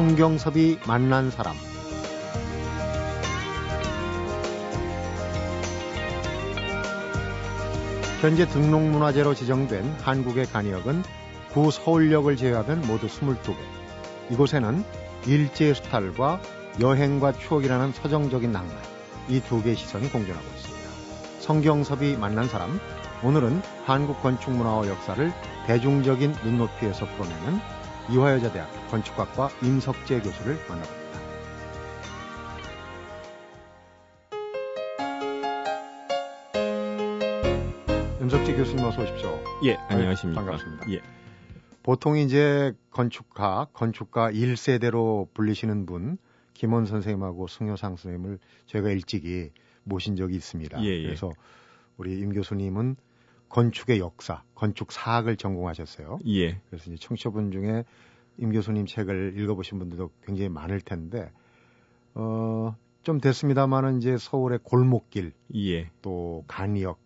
성경섭이 만난 사람 현재 등록문화재로 지정된 한국의 간이역은 구 서울역을 제외하면 모두 22개. 이곳에는 일제 수탈과 여행과 추억이라는 서정적인 낭만, 이 두 개의 시선이 공존하고 있습니다. 성경섭이 만난 사람, 오늘은 한국 건축문화와 역사를 대중적인 눈높이에서 풀어내는 이화여자대학 건축학과 임석재 교수를 만나봅니다. 임석재 교수님 어서 오십시오. 예, 안녕하십니까. 반갑습니다. 예. 보통 이제 건축가, 건축가 1세대로 불리시는 분, 김원 선생님하고 승효상 선생님을 저희가 일찍이 모신 적이 있습니다. 예, 예. 그래서 우리 임 교수님은 건축의 역사, 건축 사학을 전공하셨어요. 예. 그래서 이제 청취자분 중에 임 교수님 책을 읽어보신 분들도 굉장히 많을 텐데, 어, 좀 됐습니다만은 이제 서울의 골목길, 예. 또 간이역,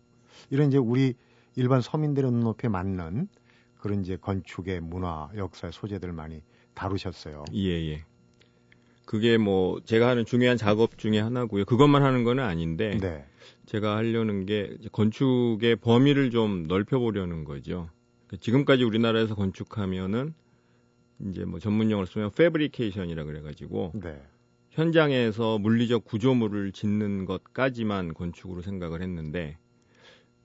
이런 이제 우리 일반 서민들의 눈높이에 맞는 그런 이제 건축의 문화, 역사의 소재들 많이 다루셨어요. 예, 예. 그게 뭐 제가 하는 중요한 작업 중에 하나고요. 그것만 하는 건 아닌데 네. 제가 하려는 게 건축의 범위를 좀 넓혀보려는 거죠. 그러니까 지금까지 우리나라에서 건축하면은 이제 뭐 전문 용어를 쓰면 패브리케이션이라 그래가지고 네. 현장에서 물리적 구조물을 짓는 것까지만 건축으로 생각을 했는데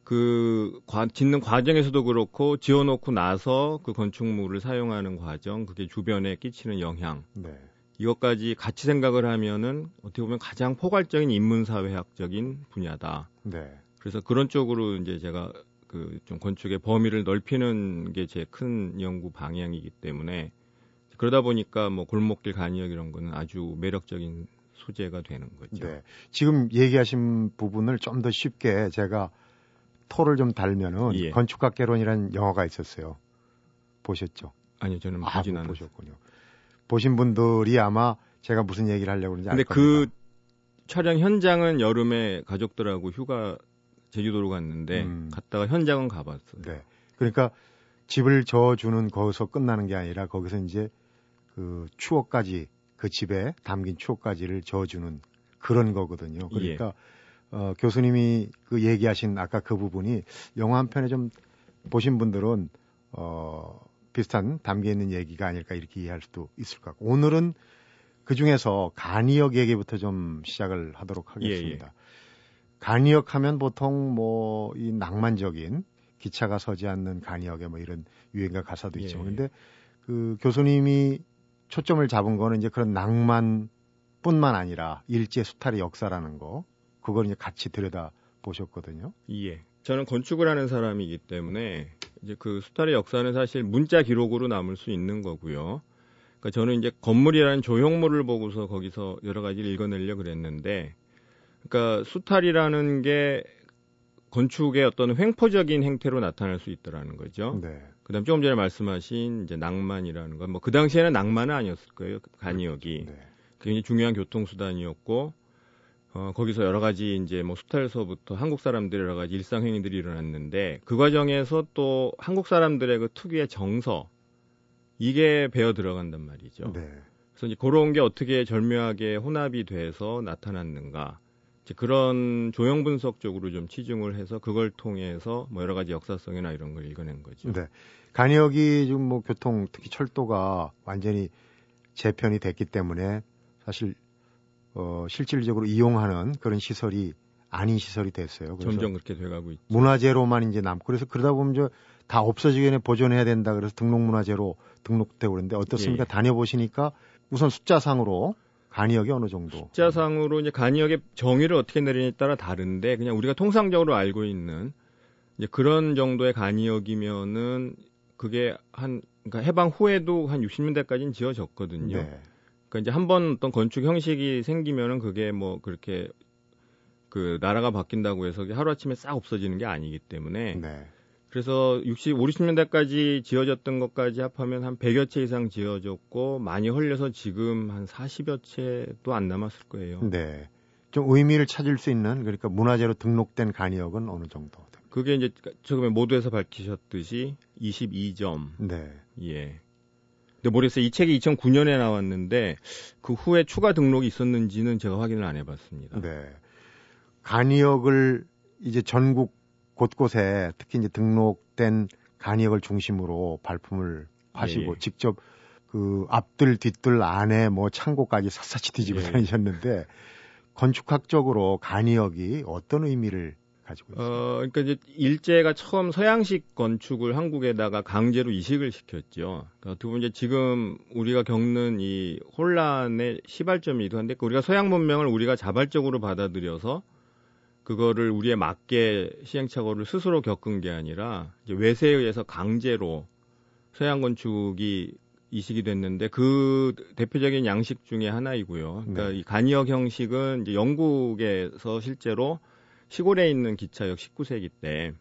그 과, 짓는 과정에서도 그렇고 지어놓고 나서 그 건축물을 사용하는 과정, 그게 주변에 끼치는 영향, 네. 이것까지 같이 생각을 하면은 어떻게 보면 가장 포괄적인 인문사회학적인 분야다. 네. 그래서 그런 쪽으로 이제 제가 그 좀 건축의 범위를 넓히는 게 제 큰 연구 방향이기 때문에 그러다 보니까 뭐 골목길 간이역 이런 거는 아주 매력적인 소재가 되는 거죠. 네. 지금 얘기하신 부분을 좀 더 쉽게 제가 토를 좀 달면은 예. 건축학개론이라는 영화가 있었어요. 보셨죠? 아니요, 저는 아, 보진 못 않았어요. 보셨군요. 보신 분들이 아마 제가 무슨 얘기를 하려고 그러는지 알 근데. 그 촬영 현장은 여름에 가족들하고 휴가 제주도로 갔는데 음. 갔다가 현장은 가봤어요. 네. 그러니까 집을 저어주는 거기서 끝나는 게 아니라 거기서 이제 그 추억까지 그 집에 담긴 추억까지를 저어주는 그런 거거든요. 그러니까 어, 교수님이 그 얘기하신 아까 그 부분이 영화 한 편에 좀 보신 분들은 어, 비슷한 담겨 있는 얘기가 아닐까 이렇게 이해할 수도 있을 것 같고 오늘은 그 중에서 간이역 얘기부터 좀 시작을 하도록 하겠습니다. 간이역 하면 보통 뭐 이 낭만적인 기차가 서지 않는 간이역에 뭐 이런 유행가 가사도 예, 있죠. 예. 근데 그 교수님이 초점을 잡은 거는 이제 그런 낭만뿐만 아니라 일제 수탈의 역사라는 거 그걸 이제 같이 들여다 보셨거든요. 예. 저는 건축을 하는 사람이기 때문에 이제 그 수탈의 역사는 사실 문자 기록으로 남을 수 있는 거고요. 그러니까 저는 이제 건물이라는 조형물을 보고서 거기서 여러 가지를 읽어내려 그랬는데, 그러니까 수탈이라는 게 건축의 어떤 횡포적인 행태로 나타날 수 있다라는 거죠. 네. 그다음 조금 전에 말씀하신 이제 낭만이라는 건 뭐 그 당시에는 낭만은 아니었을 거예요. 간이역이 네. 굉장히 중요한 교통수단이었고 어, 거기서 여러 가지 이제 뭐 수탈서부터 한국 사람들의 여러 가지 일상 행위들이 일어났는데 그 과정에서 또 한국 사람들의 그 특유의 정서 이게 배어 들어간단 말이죠. 네. 그래서 이제 그런 게 어떻게 절묘하게 혼합이 돼서 나타났는가 이제 그런 조형 분석 쪽으로 좀 치중을 해서 그걸 통해서 뭐 여러 가지 역사성이나 이런 걸 읽어낸 거죠. 네. 간이역이 지금 뭐 교통 특히 철도가 완전히 재편이 됐기 때문에 사실 어 실질적으로 이용하는 그런 시설이 아닌 시설이 됐어요. 점점 그렇게 돼가고 있죠. 문화재로만 이제 남고 그래서 그러다 보면 저 다 없어지기 전에 보존해야 된다 그래서 등록문화재로 등록되고 그러는데 어떻습니까? 예. 다녀보시니까 우선 숫자상으로 간이역이 어느 정도? 숫자상으로 이제 간이역의 정의를 어떻게 내리냐에 따라 다른데 그냥 우리가 통상적으로 알고 있는 이제 그런 정도의 간이역이면은 그게 한 그러니까 해방 후에도 한 60년대까지는 지어졌거든요. 네. 그러니까 이제 한 번 어떤 건축 형식이 생기면은 그게 뭐 그렇게 그 나라가 바뀐다고 해서 하루 아침에 싹 없어지는 게 아니기 때문에 네. 그래서 60, 5, 60년대까지 지어졌던 것까지 합하면 한 100여 채 이상 지어졌고 많이 흘려서 지금 한 40여 채도 안 남았을 거예요. 네. 좀 의미를 찾을 수 있는 그러니까 문화재로 등록된 간이역은 어느 정도? 됩니까? 그게 이제 처음에 모두에서 밝히셨듯이 22점. 네. 예. 근데 모르겠어요. 이 책이 2009년에 나왔는데 그 후에 추가 등록이 있었는지는 제가 확인을 안 해봤습니다. 네. 간이역을 이제 전국 곳곳에 특히 이제 등록된 간이역을 중심으로 발품을 하시고 예, 예. 직접 그 앞들 뒤들 안에 뭐 창고까지 샅샅이 뒤집어 예. 다니셨는데 건축학적으로 간이역이 어떤 의미를 가지고 있어요? 어, 그러니까 이제 일제가 처음 서양식 건축을 한국에다가 강제로 이식을 시켰죠. 그러니까 어떻게 보면 이제 지금 우리가 겪는 이 혼란의 시발점이기도 한데 그 우리가 서양 문명을 우리가 자발적으로 받아들여서 그거를 우리에 맞게 시행착오를 스스로 겪은 게 아니라 이제 외세에 의해서 강제로 서양 건축이 이식이 됐는데 그 대표적인 양식 중에 하나이고요. 그러니까 네. 이 간이역 형식은 이제 영국에서 실제로 시골에 있는 기차역 19세기 때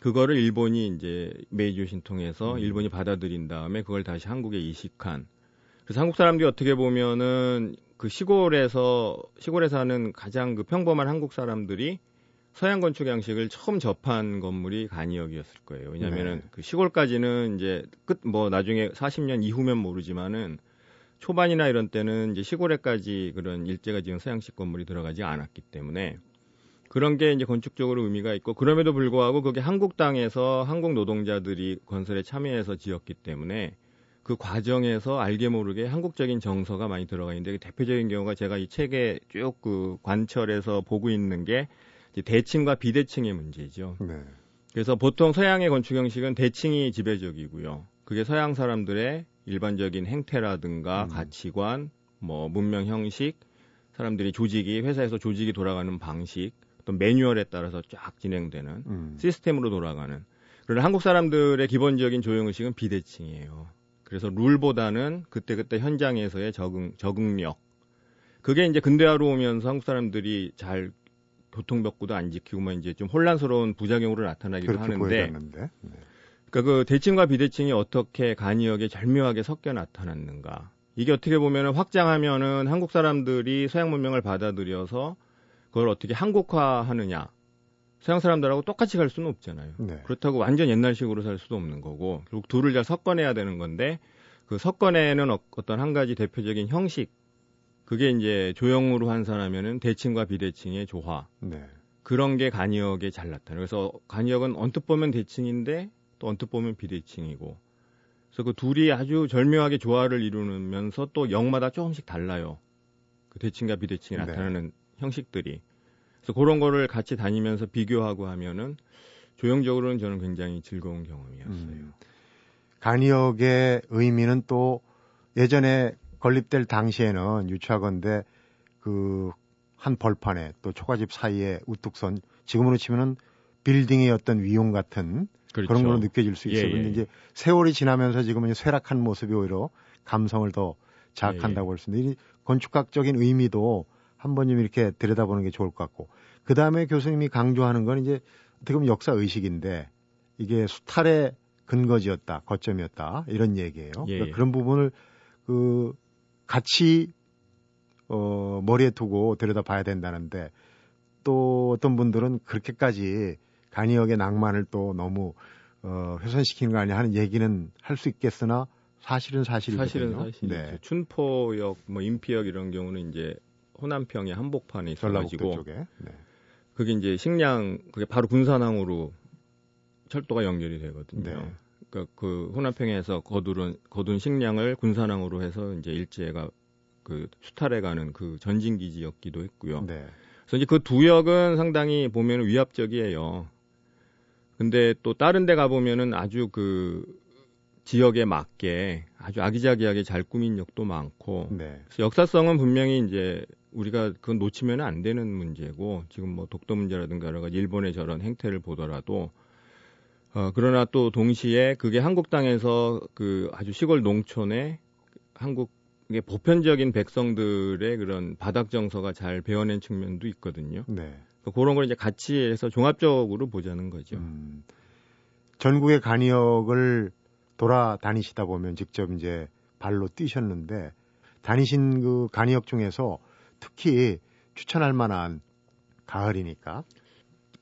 그거를 일본이 이제 메이조신 통해서 음. 일본이 받아들인 다음에 그걸 다시 한국에 이식한 그래서 한국 사람들이 어떻게 보면은 그 시골에서 시골에 사는 가장 그 평범한 한국 사람들이 서양 건축 양식을 처음 접한 건물이 간이역이었을 거예요. 왜냐하면은 네. 그 시골까지는 이제 끝 뭐 나중에 40년 이후면 모르지만은 초반이나 이런 때는 이제 시골에까지 그런 일제가 지은 서양식 건물이 들어가지 않았기 때문에 그런 게 이제 건축적으로 의미가 있고 그럼에도 불구하고 그게 한국 땅에서 한국 노동자들이 건설에 참여해서 지었기 때문에 그 과정에서 알게 모르게 한국적인 정서가 많이 들어가 있는데 그 대표적인 경우가 제가 이 책에 쭉 그 관철해서 보고 있는 게 대칭과 비대칭의 문제죠. 네. 그래서 보통 서양의 건축 형식은 대칭이 지배적이고요. 그게 서양 사람들의 일반적인 행태라든가 음. 가치관, 뭐 문명 형식, 사람들이 조직이 회사에서 조직이 돌아가는 방식, 또 매뉴얼에 따라서 쫙 진행되는 음. 시스템으로 돌아가는. 그러나 한국 사람들의 기본적인 조형 의식은 비대칭이에요. 그래서 룰보다는 그때그때 현장에서의 적응 적응력. 그게 이제 근대화로 오면서 한국 사람들이 잘 교통벽구도 안 지키고만 이제 좀 혼란스러운 부작용으로 나타나기도 하는데. 네. 그러니까 그 대칭과 비대칭이 어떻게 간이역에 절묘하게 섞여 나타났는가. 이게 어떻게 보면은 확장하면은 한국 사람들이 서양 문명을 받아들여서 그걸 어떻게 한국화하느냐. 서양 사람들하고 똑같이 갈 수는 없잖아요. 네. 그렇다고 완전 옛날식으로 살 수도 없는 거고, 결국 둘을 잘 섞어내야 되는 건데, 그 섞어내는 어, 어떤 한 가지 대표적인 형식, 그게 이제 조형으로 환산하면은 대칭과 비대칭의 조화. 네. 그런 게 간이역에 잘 나타나요. 그래서 간이역은 언뜻 보면 대칭인데 또 언뜻 보면 비대칭이고. 그래서 그 둘이 아주 절묘하게 조화를 이루면서 또 역마다 조금씩 달라요. 그 대칭과 비대칭이 네. 나타나는 형식들이. 그래서 그런 거를 같이 다니면서 비교하고 하면은 조형적으로는 저는 굉장히 즐거운 경험이었어요. 음. 간이역의 의미는 또 예전에 건립될 당시에는 유치하건데 그한 벌판에 또 초가집 사이에 우뚝 선 지금으로 치면은 빌딩의 어떤 위용 같은 그렇죠. 그런 걸로 느껴질 수 있어요. 예, 근데 예. 이제 세월이 지나면서 지금은 쇠락한 모습이 오히려 감성을 더 자극한다고 예, 예. 할수 있는데 이 건축학적인 의미도 한번 좀 이렇게 들여다보는 게 좋을 것 같고 그 다음에 교수님이 강조하는 건 이제 어떻게 보면 역사 의식인데 이게 수탈의 근거지였다, 거점이었다 이런 얘기예요. 예, 그러니까 예. 그런 부분을 그 같이 어 머리에 두고 들여다 봐야 된다는데 또 어떤 분들은 그렇게까지 간이역의 낭만을 또 너무 어 훼손시키는 거 아니냐 하는 얘기는 할 수 있겠으나 사실은 사실이거든요. 사실은 사실. 네. 춘포역, 뭐 인피역 이런 경우는 이제 호남평의 한복판에 있어가지고 네. 그게 이제 식량 그게 바로 군산항으로 철도가 연결이 되거든요. 네. 그러니까 그 호남평에서 거두른 거둔 식량을 군산항으로 해서 이제 일제가 그 수탈해 가는 그 전진 기지였기도 했고요. 네. 그래서 이제 그 두 역은 상당히 보면 위압적이에요. 근데 또 다른 데 가 보면은 아주 그 지역에 맞게 아주 아기자기하게 잘 꾸민 역도 많고 네. 역사성은 분명히 이제 우리가 그건 놓치면 안 되는 문제고 지금 뭐 독도 문제라든가 여러 가지 일본의 저런 행태를 보더라도 어 그러나 또 동시에 그게 한국 땅에서 그 아주 시골 농촌에 한국의 보편적인 백성들의 그런 바닥 정서가 잘 배워낸 측면도 있거든요. 네. 그런 걸 이제 같이 해서 종합적으로 보자는 거죠. 음, 전국의 간이역을 돌아다니시다 보면 직접 이제 발로 뛰셨는데 다니신 그 간이역 중에서 특히 추천할 만한 가을이니까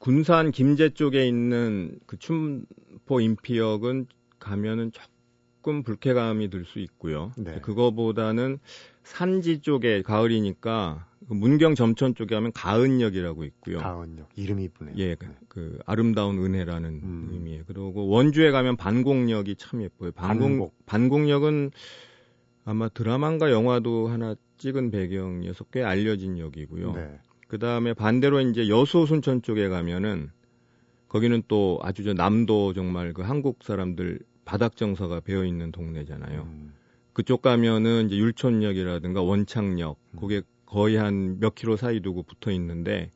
군산 김제 쪽에 있는 그 춘포 인피역은 가면은 조금 불쾌감이 들 수 있고요. 네. 그거보다는 산지 쪽에 가을이니까 그 문경 점천 쪽에 하면 가은역이라고 있고요. 가은역 이름이 이쁘네요. 예, 그, 네. 그 아름다운 은혜라는 음. 의미에 그리고 원주에 가면 반곡역이 참 예뻐요. 반곡 반곡. 반곡역은 아마 드라마인가 영화도 하나 찍은 배경이어서 꽤 알려진 역이고요. 네. 그 다음에 반대로 이제 여수 순천 쪽에 가면은 거기는 또 아주 저 남도 정말 그 한국 사람들 바닥 정서가 배어 있는 동네잖아요. 음. 그쪽 가면은 이제 율촌역이라든가 원창역, 음. 그게 거의 한 몇 킬로 사이 두고 붙어 있는데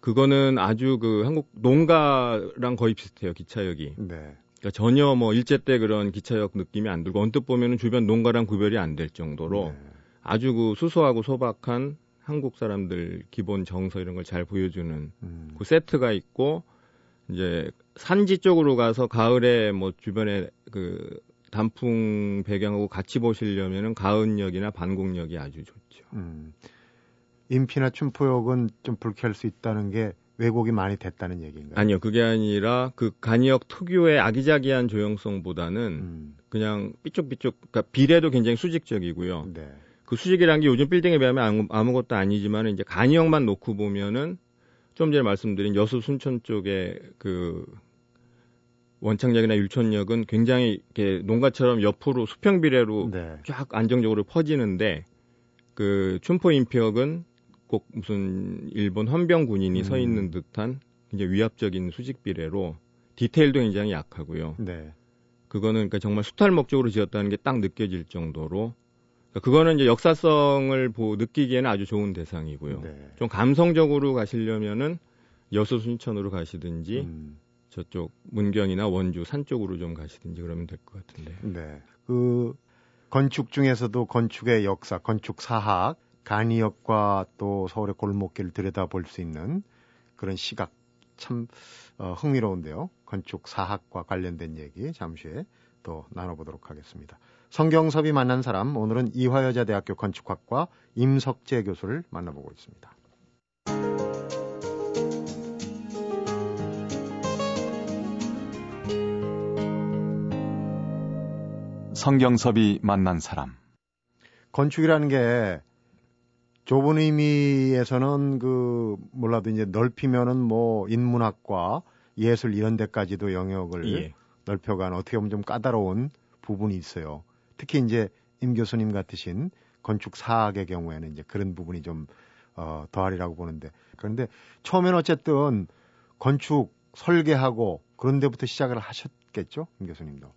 그거는 아주 그 한국 농가랑 거의 비슷해요 기차역이. 네. 그러니까 전혀 뭐 일제 때 그런 기차역 느낌이 안 들고 언뜻 보면은 주변 농가랑 구별이 안 될 정도로 네. 아주 그 수소하고 소박한 한국 사람들 기본 정서 이런 걸 잘 보여주는 음. 그 세트가 있고 이제 산지 쪽으로 가서 가을에 뭐 주변에 그 단풍 배경하고 같이 보시려면은 가은역이나 반곡역이 아주 좋죠. 음. 인피나 춘포역은 좀 불쾌할 수 있다는 게 왜곡이 많이 됐다는 얘기인가요? 아니요, 그게 아니라 그 간이역 특유의 아기자기한 조형성보다는 음. 그냥 삐쭉삐쭉, 그러니까 비례도 굉장히 수직적이고요. 네. 그 수직이라는 게 요즘 빌딩에 비하면 아무, 것도 아니지만 이제 간이역만 놓고 보면은 좀 전에 말씀드린 여수 순천 쪽에 그 원창역이나 율촌역은 굉장히 이렇게 농가처럼 옆으로 수평 비례로 네. 쫙 안정적으로 퍼지는데 그 춘포 인피역은 꼭 무슨 일본 헌병 군인이 음. 서 있는 듯한 이제 위압적인 수직 비례로 디테일도 굉장히 약하고요. 네. 그거는 그러니까 정말 수탈 목적으로 지었다는 게 딱 느껴질 정도로 그러니까 그거는 이제 역사성을 보 느끼기에는 아주 좋은 대상이고요. 네. 좀 감성적으로 가시려면은 여수 순천으로 가시든지 음. 저쪽 문경이나 원주 산 쪽으로 좀 가시든지 그러면 될 것 같은데. 네. 그 건축 중에서도 건축의 역사, 건축 사학, 간이역과 또 서울의 골목길을 들여다볼 수 있는 그런 시각 참 어, 흥미로운데요. 건축 사학과 관련된 얘기 잠시 후에 또 나눠보도록 하겠습니다. 성경섭이 만난 사람 오늘은 이화여자대학교 건축학과 임석재 교수를 만나보고 있습니다. 성경섭이 만난 사람. 건축이라는 게 좁은 의미에서는 그 몰라도 이제 넓히면은 뭐 인문학과 예술 이런 데까지도 영역을 예. 넓혀간 어떻게 보면 좀 까다로운 부분이 있어요. 특히 이제 임 교수님 같으신 건축 사학의 경우에는 이제 그런 부분이 좀 어, 더하리라고 보는데 그런데 처음에는 어쨌든 건축 설계하고 그런 데부터 시작을 하셨겠죠, 임 교수님도.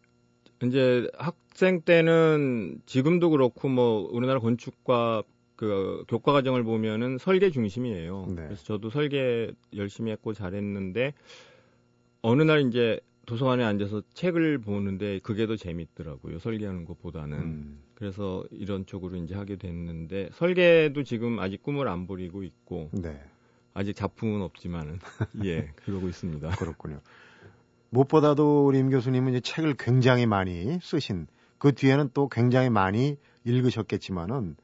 이제 학생 때는 지금도 그렇고 뭐 우리나라 건축과 그 교과 과정을 보면은 설계 중심이에요. 네. 그래서 저도 설계 열심히 했고 잘했는데 어느 날 이제 도서관에 앉아서 책을 보는데 그게 더 재밌더라고요. 설계하는 것보다는. 음. 그래서 이런 쪽으로 이제 하게 됐는데 설계도 지금 아직 꿈을 안 부리고 있고 네. 아직 작품은 없지만은 예 그러고 있습니다. 그렇군요. 무엇보다도 우리 임 교수님은 이제 책을 굉장히 많이 쓰신 그 뒤에는 또 굉장히 많이 읽으셨겠지만은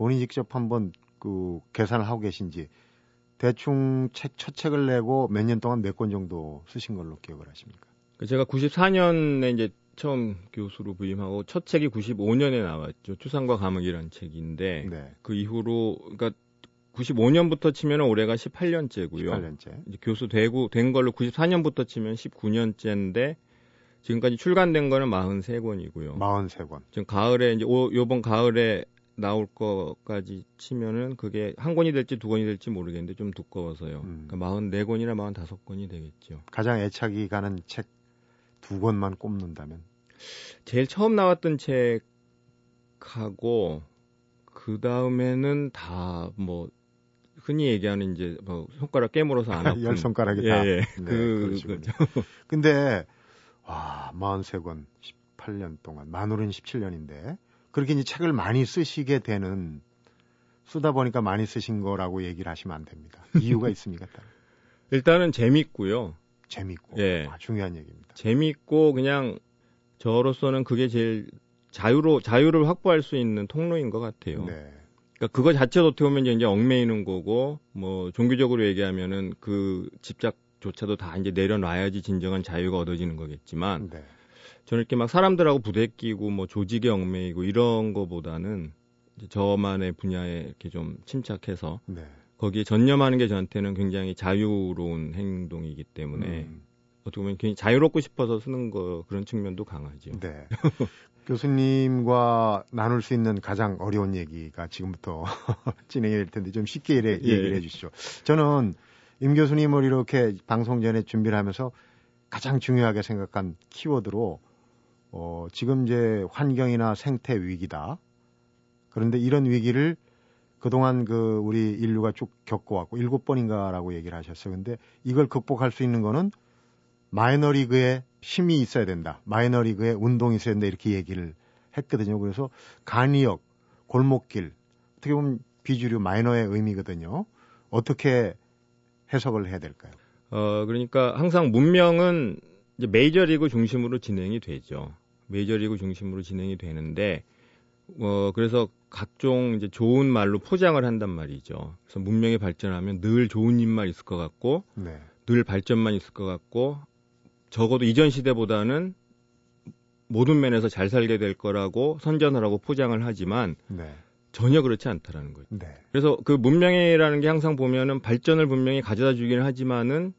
본인이 직접 한번 그 계산을 하고 계신지 대충 책 첫 책을 내고 몇 년 동안 몇 권 정도 쓰신 걸로 기억을 하십니까? 그 제가 94년에 이제 처음 교수로 부임하고 첫 책이 95년에 나왔죠. 추상과 감옥이라는 책인데 네. 그 이후로 그러니까 95년부터 치면 올해가 18년째고요. 18년째. 이제 교수 되고 된 걸로 94년부터 치면 19년째인데 지금까지 출간된 거는 43권이고요. 43권. 지금 가을에 이제 오, 요번 가을에 나올 거까지 치면은 그게 한 권이 될지 두 권이 될지 모르겠는데 좀 두꺼워서요. 음. 그러니까 44권이나 45권이 되겠죠. 가장 애착이 가는 책 두 권만 꼽는다면 제일 처음 나왔던 책하고 그 다음에는 다 뭐 흔히 얘기하는 이제 뭐 손가락 깨물어서 안 아픈 열 손가락이 다. 예, 예. 네, 그 그죠. 근데 와 43권 18년 동안 만으로는 17년인데 그렇게 이제 책을 많이 쓰시게 되는 쓰다 보니까 많이 쓰신 거라고 얘기를 하시면 안 됩니다. 이유가 있습니까? 일단은 재밌고요. 재밌고 예. 아, 중요한 얘기입니다. 재밌고 그냥 저로서는 그게 제일 자유로 자유를 확보할 수 있는 통로인 것 같아요. 네. 그러니까 그거 자체도 어떻게 보면 이제 얽매이는 거고 뭐 종교적으로 얘기하면은 그 집착조차도 다 이제 내려놔야지 진정한 자유가 얻어지는 거겠지만 네. 저는 이렇게 막 사람들하고 부대끼고 뭐 조직에 얽매이고 이런 거보다는 저만의 분야에 이렇게 좀 침착해서 네. 거기에 전념하는 게 저한테는 굉장히 자유로운 행동이기 때문에 음. 어떻게 보면 굉장히 자유롭고 싶어서 쓰는 거 그런 측면도 강하죠. 네. 교수님과 나눌 수 있는 가장 어려운 얘기가 지금부터 진행이 될 텐데 좀 쉽게 예. 얘기를 해 주시죠. 저는 임 교수님을 이렇게 방송 전에 준비를 하면서 가장 중요하게 생각한 키워드로 어, 지금 이제 환경이나 생태 위기다. 그런데 이런 위기를 그동안 그 우리 인류가 쭉 겪어왔고 일곱 번인가라고 얘기를 하셨어요. 근데 이걸 극복할 수 있는 거는 마이너리그에 힘이 있어야 된다. 마이너리그에 운동이 있어야 된다. 이렇게 얘기를 했거든요. 그래서 간이역, 골목길, 어떻게 보면 비주류 마이너의 의미거든요. 어떻게 해석을 해야 될까요? 어, 그러니까 항상 문명은 이제 메이저리그 중심으로 진행이 되죠. 메이저리그 중심으로 진행이 되는데 어, 그래서 각종 이제 좋은 말로 포장을 한단 말이죠. 그래서 문명이 발전하면 늘 좋은 일만 있을 것 같고, 네. 늘 발전만 있을 것 같고, 적어도 이전 시대보다는 모든 면에서 잘 살게 될 거라고 선전을 하고 포장을 하지만 네. 전혀 그렇지 않다라는 거죠. 네. 그래서 그 문명이라는 게 항상 보면은 발전을 분명히 가져다 주기는 하지만은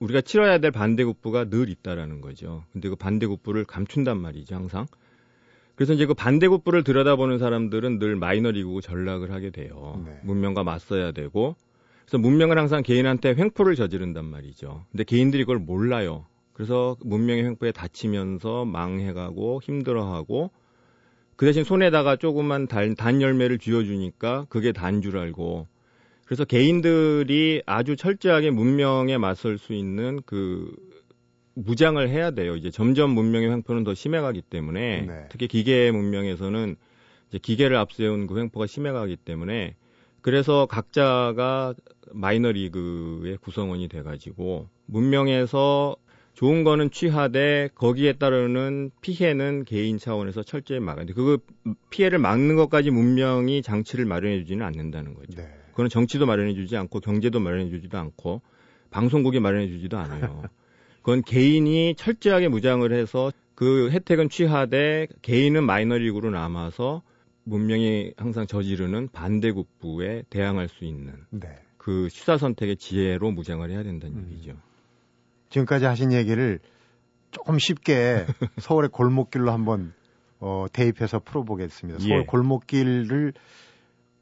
우리가 치러야 될 반대급부가 늘 있다라는 거죠. 근데 그 반대급부를 감춘단 말이죠, 항상. 그래서 이제 그 반대급부를 들여다보는 사람들은 늘 마이너리그고 전락을 하게 돼요. 네. 문명과 맞서야 되고. 그래서 문명은 항상 개인한테 횡포를 저지른단 말이죠. 근데 개인들이 그걸 몰라요. 그래서 문명의 횡포에 다치면서 망해가고 힘들어하고 그 대신 손에다가 조그만 단, 단 열매를 쥐어주니까 그게 단 줄 알고 그래서 개인들이 아주 철저하게 문명에 맞설 수 있는 그 무장을 해야 돼요. 이제 점점 문명의 횡포는 더 심해가기 때문에 네. 특히 기계 문명에서는 이제 기계를 앞세운 그 횡포가 심해가기 때문에 그래서 각자가 마이너 리그의 구성원이 돼가지고 문명에서 좋은 거는 취하되 거기에 따르는 피해는 개인 차원에서 철저히 막아야 돼. 그 피해를 막는 것까지 문명이 장치를 마련해 주지는 않는다는 거죠. 네. 그거는 정치도 마련해 주지 않고 경제도 마련해 주지도 않고 방송국이 마련해 주지도 않아요. 그건 개인이 철저하게 무장을 해서 그 혜택은 취하되 개인은 마이너리그로 남아서 문명이 항상 저지르는 반대국부에 대항할 수 있는 네. 그 시사 선택의 지혜로 무장을 해야 된다는 음. 얘기죠. 지금까지 하신 얘기를 조금 쉽게 서울의 골목길로 한번 어, 대입해서 풀어보겠습니다. 서울 예. 골목길을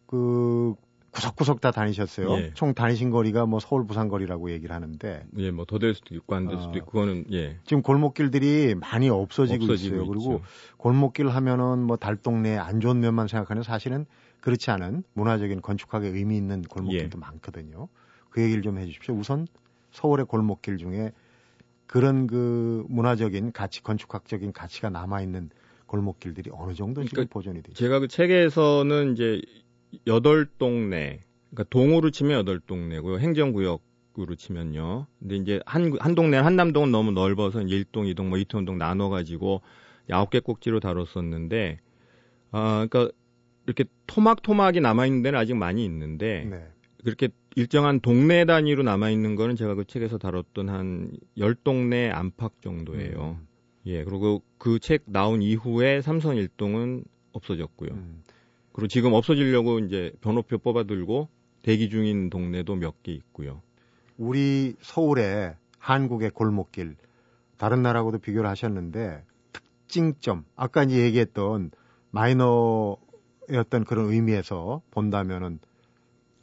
그 구석구석 다 다니셨어요. 예. 총 다니신 거리가 뭐 서울 부산 거리라고 얘기를 하는데 예, 뭐 더 될 수도 있고 안 될 수도 어, 있고 그거는 예. 지금 골목길들이 많이 없어지고, 없어지고 있어요. 있죠. 그리고 골목길 하면은 뭐 달동네 안 좋은 면만 생각하는 사실은 그렇지 않은 문화적인 건축학에 의미 있는 골목길도 예. 많거든요. 그 얘기를 좀 해주십시오. 우선 서울의 골목길 중에 그런 그 문화적인 가치, 건축학적인 가치가 남아 있는 골목길들이 어느 정도 지금 그러니까 보존이 되죠? 제가 그 책에서는 이제 여덟 동네, 그러니까 동으로 치면 여덟 동네고요. 행정구역으로 치면요. 근데 이제 한, 한 동네, 한남동은 너무 넓어서 1동, 2동, 뭐 이태원동 나눠가지고 아홉 개 꼭지로 다뤘었는데, 아, 그러니까 이렇게 토막토막이 남아있는 데는 아직 많이 있는데, 네. 그렇게 일정한 동네 단위로 남아 있는 거는 제가 그 책에서 다뤘던 한 열동네 안팎 정도예요. 음. 예, 그리고 그 책 나온 이후에 삼선 일동은 없어졌고요. 음. 그리고 지금 없어지려고 이제 변호표 뽑아들고 대기 중인 동네도 몇 개 있고요. 우리 서울의 한국의 골목길 다른 나라하고도 비교를 하셨는데 특징점 아까 이제 얘기했던 마이너였던 그런 의미에서 본다면은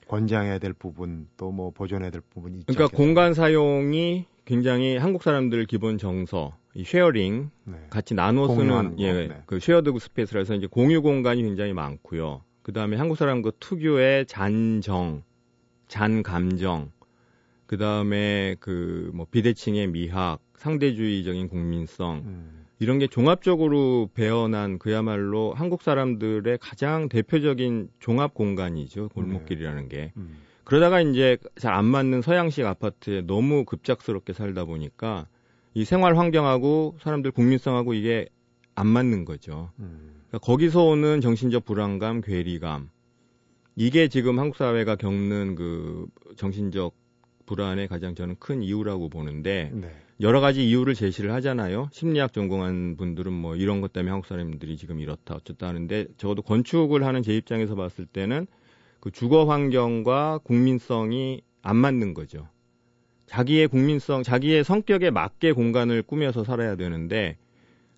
권장해야 될 부분 또 뭐 보존해야 될 부분이 있죠. 그러니까 공간 사용이 굉장히 한국 사람들 기본 정서, 이 sharing 네. 같이 나눠 쓰는 예, 네. 그 shared space라서 이제 공유 공간이 굉장히 많고요. 그다음에 한국 사람 그 특유의 잔정, 잔 감정, 그다음에 그 뭐 비대칭의 미학, 상대주의적인 국민성 음. 이런 게 종합적으로 배어난 그야말로 한국 사람들의 가장 대표적인 종합 공간이죠. 골목길이라는 게. 음. 그러다가 이제 잘 안 맞는 서양식 아파트에 너무 급작스럽게 살다 보니까 이 생활 환경하고 사람들 국민성하고 이게 안 맞는 거죠. 음. 그러니까 거기서 오는 정신적 불안감, 괴리감. 이게 지금 한국 사회가 겪는 그 정신적 불안의 가장 저는 큰 이유라고 보는데 네. 여러 가지 이유를 제시를 하잖아요. 심리학 전공한 분들은 뭐 이런 것 때문에 한국 사람들이 지금 이렇다 어쨌다 하는데 적어도 건축을 하는 제 입장에서 봤을 때는 그 주거 환경과 국민성이 안 맞는 거죠. 자기의 국민성, 자기의 성격에 맞게 공간을 꾸며서 살아야 되는데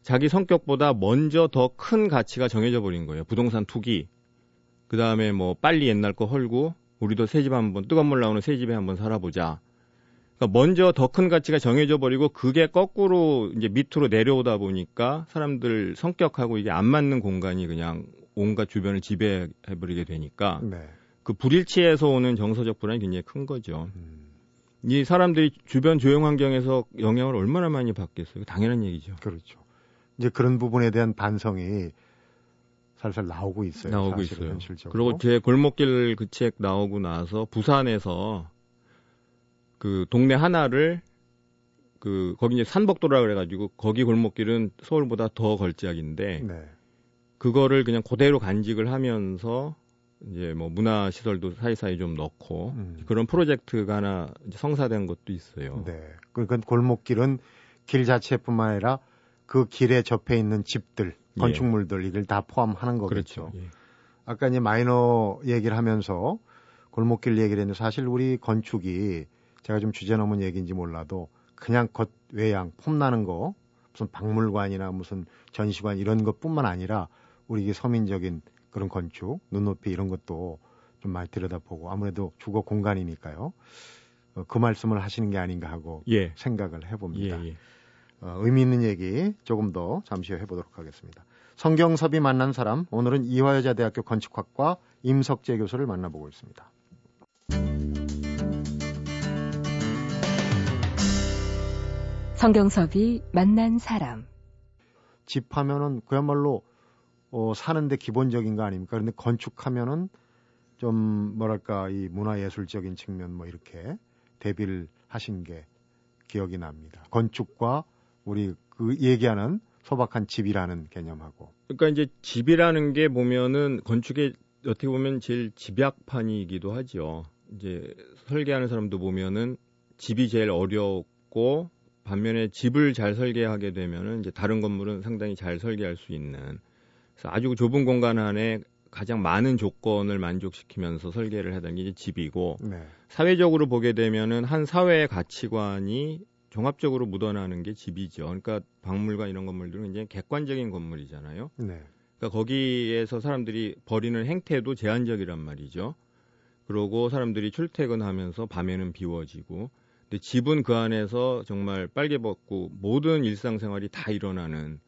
자기 성격보다 먼저 더 큰 가치가 정해져 버린 거예요. 부동산 투기. 그 다음에 뭐 빨리 옛날 거 헐고 우리도 새 집 한번 뜨거운 물 나오는 새 집에 한번 살아보자. 그러니까 먼저 더 큰 가치가 정해져 버리고 그게 거꾸로 이제 밑으로 내려오다 보니까 사람들 성격하고 이게 안 맞는 공간이 그냥 온갖 주변을 지배해 버리게 되니까 네. 그 불일치에서 오는 정서적 불안이 굉장히 큰 거죠. 음. 이 사람들이 주변 조용 환경에서 영향을 얼마나 많이 받겠어요? 당연한 얘기죠. 그렇죠. 이제 그런 부분에 대한 반성이 살살 나오고 있어요. 나오고 있어요. 현실적으로. 그리고 제 골목길 그 책 나오고 나서 부산에서 그 동네 하나를 그 거기 이제 산복도라 그래가지고 거기 골목길은 서울보다 더 걸작인데 네. 그거를 그냥 그대로 간직을 하면서 이제 뭐 문화 시설도 사이사이 좀 넣고 음. 그런 프로젝트가 하나 성사된 것도 있어요. 네. 그러니까 골목길은 길 자체뿐만 아니라 그 길에 접해 있는 집들, 예. 건축물들 예. 이걸 다 포함하는 거겠죠. 그렇죠. 예. 아까 이제 마이너 얘기를 하면서 골목길 얘기를 했는데 사실 우리 건축이 제가 좀 주제 넘은 얘기인지 몰라도 그냥 겉 외양 폼나는 거 무슨 박물관이나 무슨 전시관 이런 것뿐만 아니라 우리 서민적인 그런 건축, 눈높이 이런 것도 좀 많이 들여다보고 아무래도 주거 공간이니까요. 어, 그 말씀을 하시는 게 아닌가 하고 예. 생각을 해봅니다. 예, 예. 어, 의미 있는 얘기 조금 더 잠시 후에 해보도록 하겠습니다. 성경섭이 만난 사람 오늘은 이화여자대학교 건축학과 임석재 교수를 만나보고 있습니다. 성경섭이 만난 사람 집 하면은 그야말로 어, 사는데 기본적인 거 아닙니까? 그런데 건축하면은 좀 뭐랄까 이 문화예술적인 측면 뭐 이렇게 대비를 하신 게 기억이 납니다. 건축과 우리 그 얘기하는 소박한 집이라는 개념하고. 그러니까 이제 집이라는 게 보면은 건축의 어떻게 보면 제일 집약판이기도 하죠. 이제 설계하는 사람도 보면은 집이 제일 어렵고 반면에 집을 잘 설계하게 되면은 이제 다른 건물은 상당히 잘 설계할 수 있는 아주 좁은 공간 안에 가장 많은 조건을 만족시키면서 설계를 하던 게 집이고 네. 사회적으로 보게 되면은 한 사회의 가치관이 종합적으로 묻어나는 게 집이죠. 그러니까 박물관 이런 건물들은 이제 객관적인 건물이잖아요. 네. 그러니까 거기에서 사람들이 버리는 행태도 제한적이란 말이죠. 그러고 사람들이 출퇴근하면서 밤에는 비워지고 근데 집은 그 안에서 정말 빨개 벗고 모든 일상생활이 다 일어나는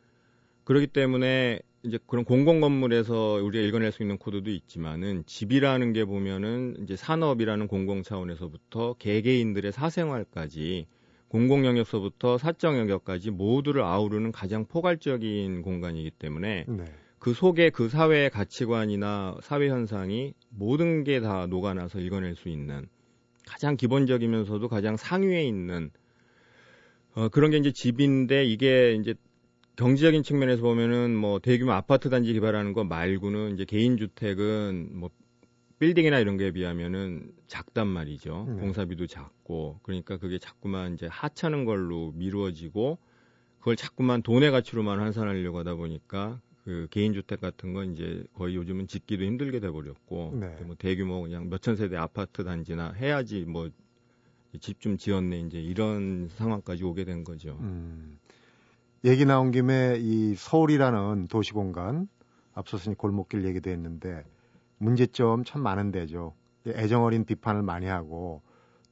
그렇기 때문에 이제 그런 공공 건물에서 우리가 읽어낼 수 있는 코드도 있지만은 집이라는 게 보면은 이제 산업이라는 공공 차원에서부터 개개인들의 사생활까지 공공 영역서부터 사적 영역까지 모두를 아우르는 가장 포괄적인 공간이기 때문에 네. 그 속에 그 사회의 가치관이나 사회 현상이 모든 게 다 녹아나서 읽어낼 수 있는 가장 기본적이면서도 가장 상위에 있는 어, 그런 게 이제 집인데 이게 이제 경제적인 측면에서 보면은 뭐 대규모 아파트 단지 개발하는 거 말고는 이제 개인 주택은 뭐 빌딩이나 이런 거에 비하면은 작단 말이죠. 네. 공사비도 작고 그러니까 그게 자꾸만 이제 하찮은 걸로 미루어지고 그걸 자꾸만 돈의 가치로만 환산하려고 하다 보니까 그 개인 주택 같은 건 이제 거의 요즘은 짓기도 힘들게 돼 버렸고 네. 뭐 대규모 그냥 몇천 세대 아파트 단지나 해야지 뭐 집 좀 지었네 이제 이런 상황까지 오게 된 거죠. 음. 얘기 나온 김에 이 서울이라는 도시 공간 앞서서 골목길 얘기도 했는데 문제점 참 많은 데죠. 애정 어린 비판을 많이 하고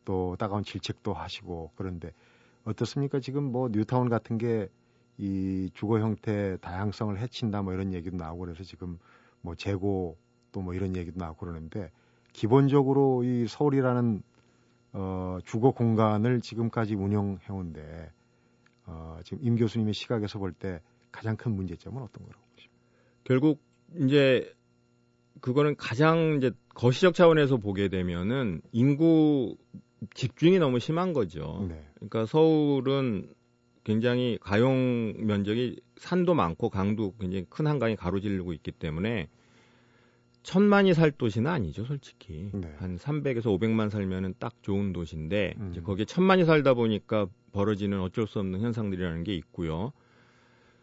또 따가운 질책도 하시고 그런데 어떻습니까? 지금 뭐 뉴타운 같은 게 이 주거 형태 다양성을 해친다 뭐 이런 얘기도 나오고 그래서 지금 뭐 재고 또 뭐 이런 얘기도 나오고 그러는데 기본적으로 이 서울이라는 어 주거 공간을 지금까지 운영해온데 어, 지금 임 교수님의 시각에서 볼 때 가장 큰 문제점은 어떤 거라고 보십니까? 결국 이제 그거는 가장 이제 거시적 차원에서 보게 되면은 인구 집중이 너무 심한 거죠. 네. 그러니까 서울은 굉장히 가용 면적이 산도 많고 강도 굉장히 큰 한강이 가로지르고 있기 때문에 천만이 살 도시는 아니죠, 솔직히. 네. 한 300에서 500만 살면은 딱 좋은 도시인데 음. 이제 거기에 천만이 살다 보니까 벌어지는 어쩔 수 없는 현상들이라는 게 있고요.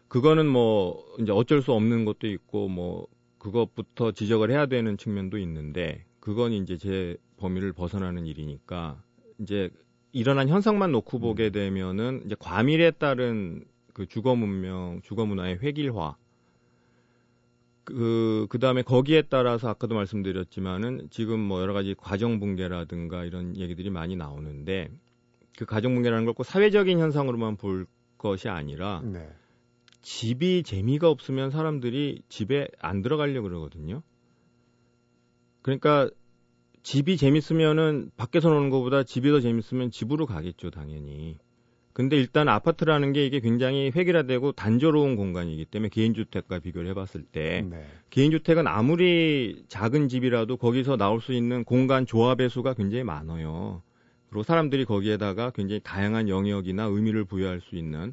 그거는 뭐 이제 어쩔 수 없는 것도 있고 뭐 그것부터 지적을 해야 되는 측면도 있는데 그건 이제 제 범위를 벗어나는 일이니까 이제 일어난 현상만 놓고 보게 되면은 이제 과밀에 따른 그 주거 문명, 주거 문화의 획일화 그, 그 다음에 거기에 따라서 아까도 말씀드렸지만은 지금 뭐 여러 가지 과정 붕괴라든가 이런 얘기들이 많이 나오는데 그 가정 붕괴라는 걸 꼭 사회적인 현상으로만 볼 것이 아니라 네. 집이 재미가 없으면 사람들이 집에 안 들어가려고 그러거든요. 그러니까 집이 재밌으면은 밖에서 노는 것보다 집이 더 재밌으면 집으로 가겠죠, 당연히. 근데 일단 아파트라는 게 이게 굉장히 획일화되고 단조로운 공간이기 때문에 개인주택과 비교를 해봤을 때 네. 개인주택은 아무리 작은 집이라도 거기서 나올 수 있는 공간 조합의 수가 굉장히 많아요. 그리고 사람들이 거기에다가 굉장히 다양한 영역이나 의미를 부여할 수 있는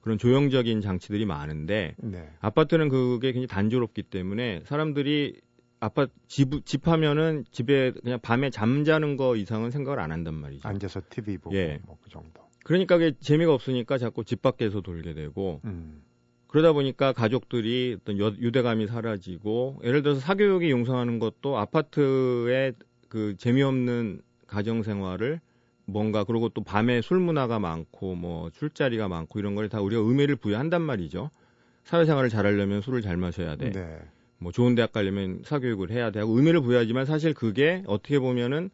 그런 조형적인 장치들이 많은데 네. 아파트는 그게 굉장히 단조롭기 때문에 사람들이 아파트 집, 집 하면은 집에 그냥 밤에 잠자는 거 이상은 생각을 안 한단 말이죠. 앉아서 TV 보고 예. 뭐그 정도. 그러니까 그게 재미가 없으니까 자꾸 집 밖에서 돌게 되고 음. 그러다 보니까 가족들이 어떤 여- 유대감이 사라지고 예를 들어서 사교육이 융성하는 것도 아파트의 그 재미없는 가정 생활을 뭔가 그리고 또 밤에 술 문화가 많고 뭐 술자리가 많고 이런 걸 다 우리가 의미를 부여한단 말이죠. 사회생활을 잘하려면 술을 잘 마셔야 돼. 네. 뭐 좋은 대학 가려면 사교육을 해야 돼 하고 의미를 부여하지만 사실 그게 어떻게 보면은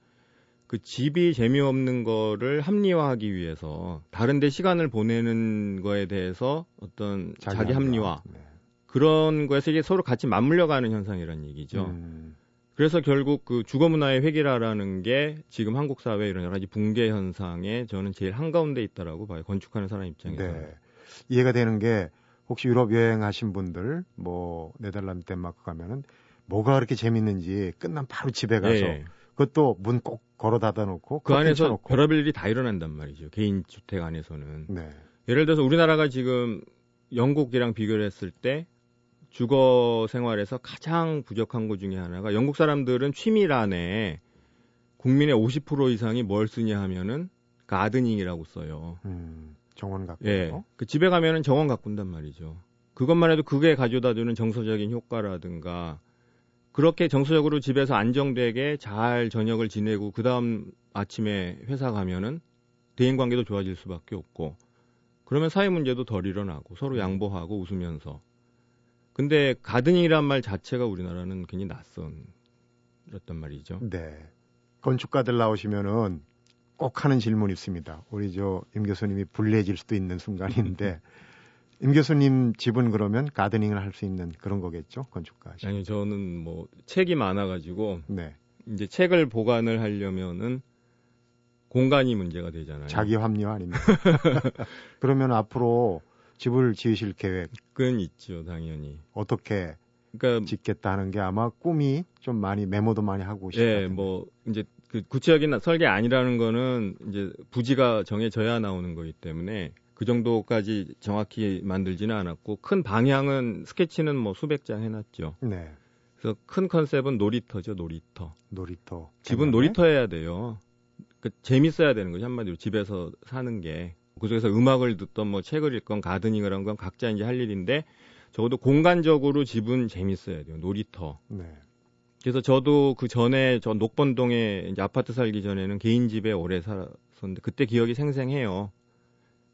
그 집이 재미없는 거를 합리화하기 위해서 다른 데 시간을 보내는 거에 대해서 어떤 자기, 합리화 네. 그런 거에서 이게 서로 같이 맞물려 가는 현상이라는 얘기죠. 음. 그래서 결국 그 주거 문화의 획일화라는 게 지금 한국 사회 이런 여러 가지 붕괴 현상에 저는 제일 한가운데 있다라고 봐요. 건축하는 사람 입장에서. 네. 이해가 되는 게 혹시 유럽 여행하신 분들 뭐 네덜란드 덴마크 가면은 뭐가 그렇게 재밌는지 끝난 바로 집에 가서 예. 그것도 문 꼭 걸어 닫아 놓고 그 안에서 놓고 별의별 일이 다 일어난단 말이죠. 개인 주택 안에서는. 네. 예를 들어서 우리나라가 지금 영국이랑 비교를 했을 때 주거 생활에서 가장 부족한 것 중에 하나가 영국 사람들은 취미란에 국민의 50% 이상이 뭘 쓰냐 하면은 가드닝이라고 써요. 음. 정원 갖고 예. 그 집에 가면은 정원 가꾼단 말이죠. 그것만 해도 그게 가져다 주는 정서적인 효과라든가 그렇게 정서적으로 집에서 안정되게 잘 저녁을 지내고 그 다음 아침에 회사 가면은 대인 관계도 좋아질 수밖에 없고 그러면 사회 문제도 덜 일어나고 서로 양보하고 웃으면서 근데 가드닝이란 말 자체가 우리나라는 굉장히 낯선였단 말이죠. 네. 건축가들 나오시면은 꼭 하는 질문이 있습니다. 우리 저 임 교수님이 불리해질 수도 있는 순간인데 임 교수님 집은 그러면 가드닝을 할 수 있는 그런 거겠죠? 건축가. 시 아니 저는 뭐 책이 많아가지고 네. 이제 책을 보관을 하려면은 공간이 문제가 되잖아요. 자기 합리화 아닙니까? 그러면 앞으로 집을 지으실 계획 그건 있죠, 당연히. 어떻게 그러니까 짓겠다 하는 게 아마 꿈이 좀 많이 메모도 많이 하고 것 예. 뭐 이제 그 구체적인 설계 아니라는 거는 이제 부지가 정해져야 나오는 거기 때문에 그 정도까지 정확히 만들지는 않았고 큰 방향은 스케치는 뭐 수백 장 해놨죠. 네. 그래서 큰 컨셉은 놀이터죠, 놀이터. 놀이터. 집은 때문에. 놀이터여야 돼요. 그 재밌어야 되는 거죠 한마디로 집에서 사는 게 그중에서 음악을 듣던 뭐 책을 읽건 가드닝을 한 건 각자 이제 할 일인데 적어도 공간적으로 집은 재밌어야 돼요 놀이터. 네. 그래서 저도 그 전에 저 녹번동에 이제 아파트 살기 전에는 개인 집에 오래 살았었는데 그때 기억이 생생해요.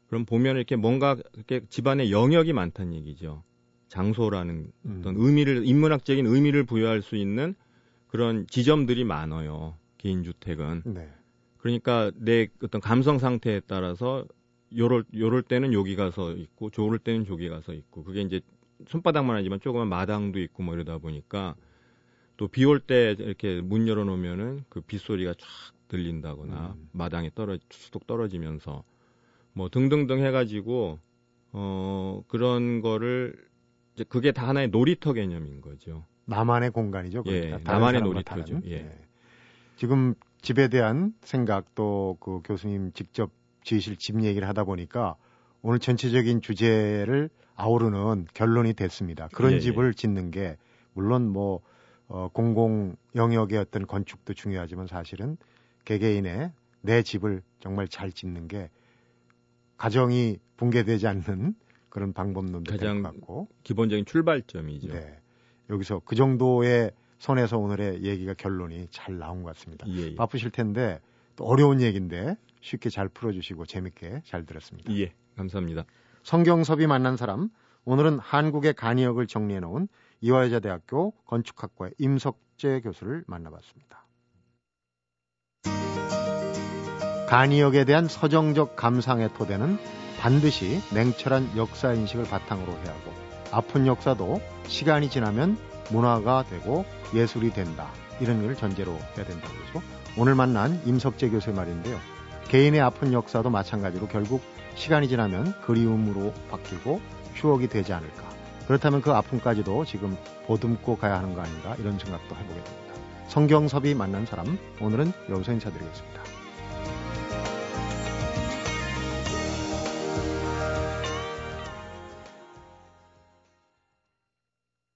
그럼 보면 이렇게 뭔가 이렇게 집안에 영역이 많다는 얘기죠. 장소라는 음. 어떤 의미를 인문학적인 의미를 부여할 수 있는 그런 지점들이 많아요. 개인 주택은. 네. 그러니까 내 어떤 감성 상태에 따라서 요럴 요럴 때는 여기 가서 있고 저럴 때는 저기 가서 있고 그게 이제 손바닥만 하지만 조그만 마당도 있고 뭐 이러다 보니까 또 비 올 때 이렇게 문 열어 놓으면은 그 빗소리가 쫙 들린다거나 음. 마당에 떨어 툭툭 떨어지면서 뭐 등등등 해 가지고 어 그런 거를 이제 그게 다 하나의 놀이터 개념인 거죠. 나만의 공간이죠. 예, 그러니까 다른 나만의 놀이터죠. 다른. 예. 지금 집에 대한 생각 또 그 교수님 직접 지으실 집 얘기를 하다 보니까 오늘 전체적인 주제를 아우르는 결론이 됐습니다. 그런 예, 예. 집을 짓는 게 물론 뭐 어, 공공 영역의 어떤 건축도 중요하지만 사실은 개개인의 내 집을 정말 잘 짓는 게 가정이 붕괴되지 않는 그런 방법론도 될것 같고 기본적인 출발점이죠. 네. 여기서 그 정도의 선에서 오늘의 얘기가 결론이 잘 나온 것 같습니다. 예, 예. 바쁘실 텐데 또 어려운 얘기인데 쉽게 잘 풀어주시고 재밌게 잘 들었습니다. 예, 감사합니다. 성경섭이 만난 사람 오늘은 한국의 간이역을 정리해 놓은 이화여자대학교 건축학과의 임석재 교수를 만나봤습니다. 간이역에 대한 서정적 감상의 토대는 반드시 냉철한 역사 인식을 바탕으로 해야 하고 아픈 역사도 시간이 지나면 문화가 되고 예술이 된다. 이런 걸 전제로 해야 된다고 해서 오늘 만난 임석재 교수의 말인데요. 개인의 아픈 역사도 마찬가지로 결국 시간이 지나면 그리움으로 바뀌고 추억이 되지 않을까. 그렇다면 그 아픔까지도 지금 보듬고 가야 하는 거 아닌가 이런 생각도 해보게 됩니다. 성경섭이 만난 사람 오늘은 여기서 인사드리겠습니다.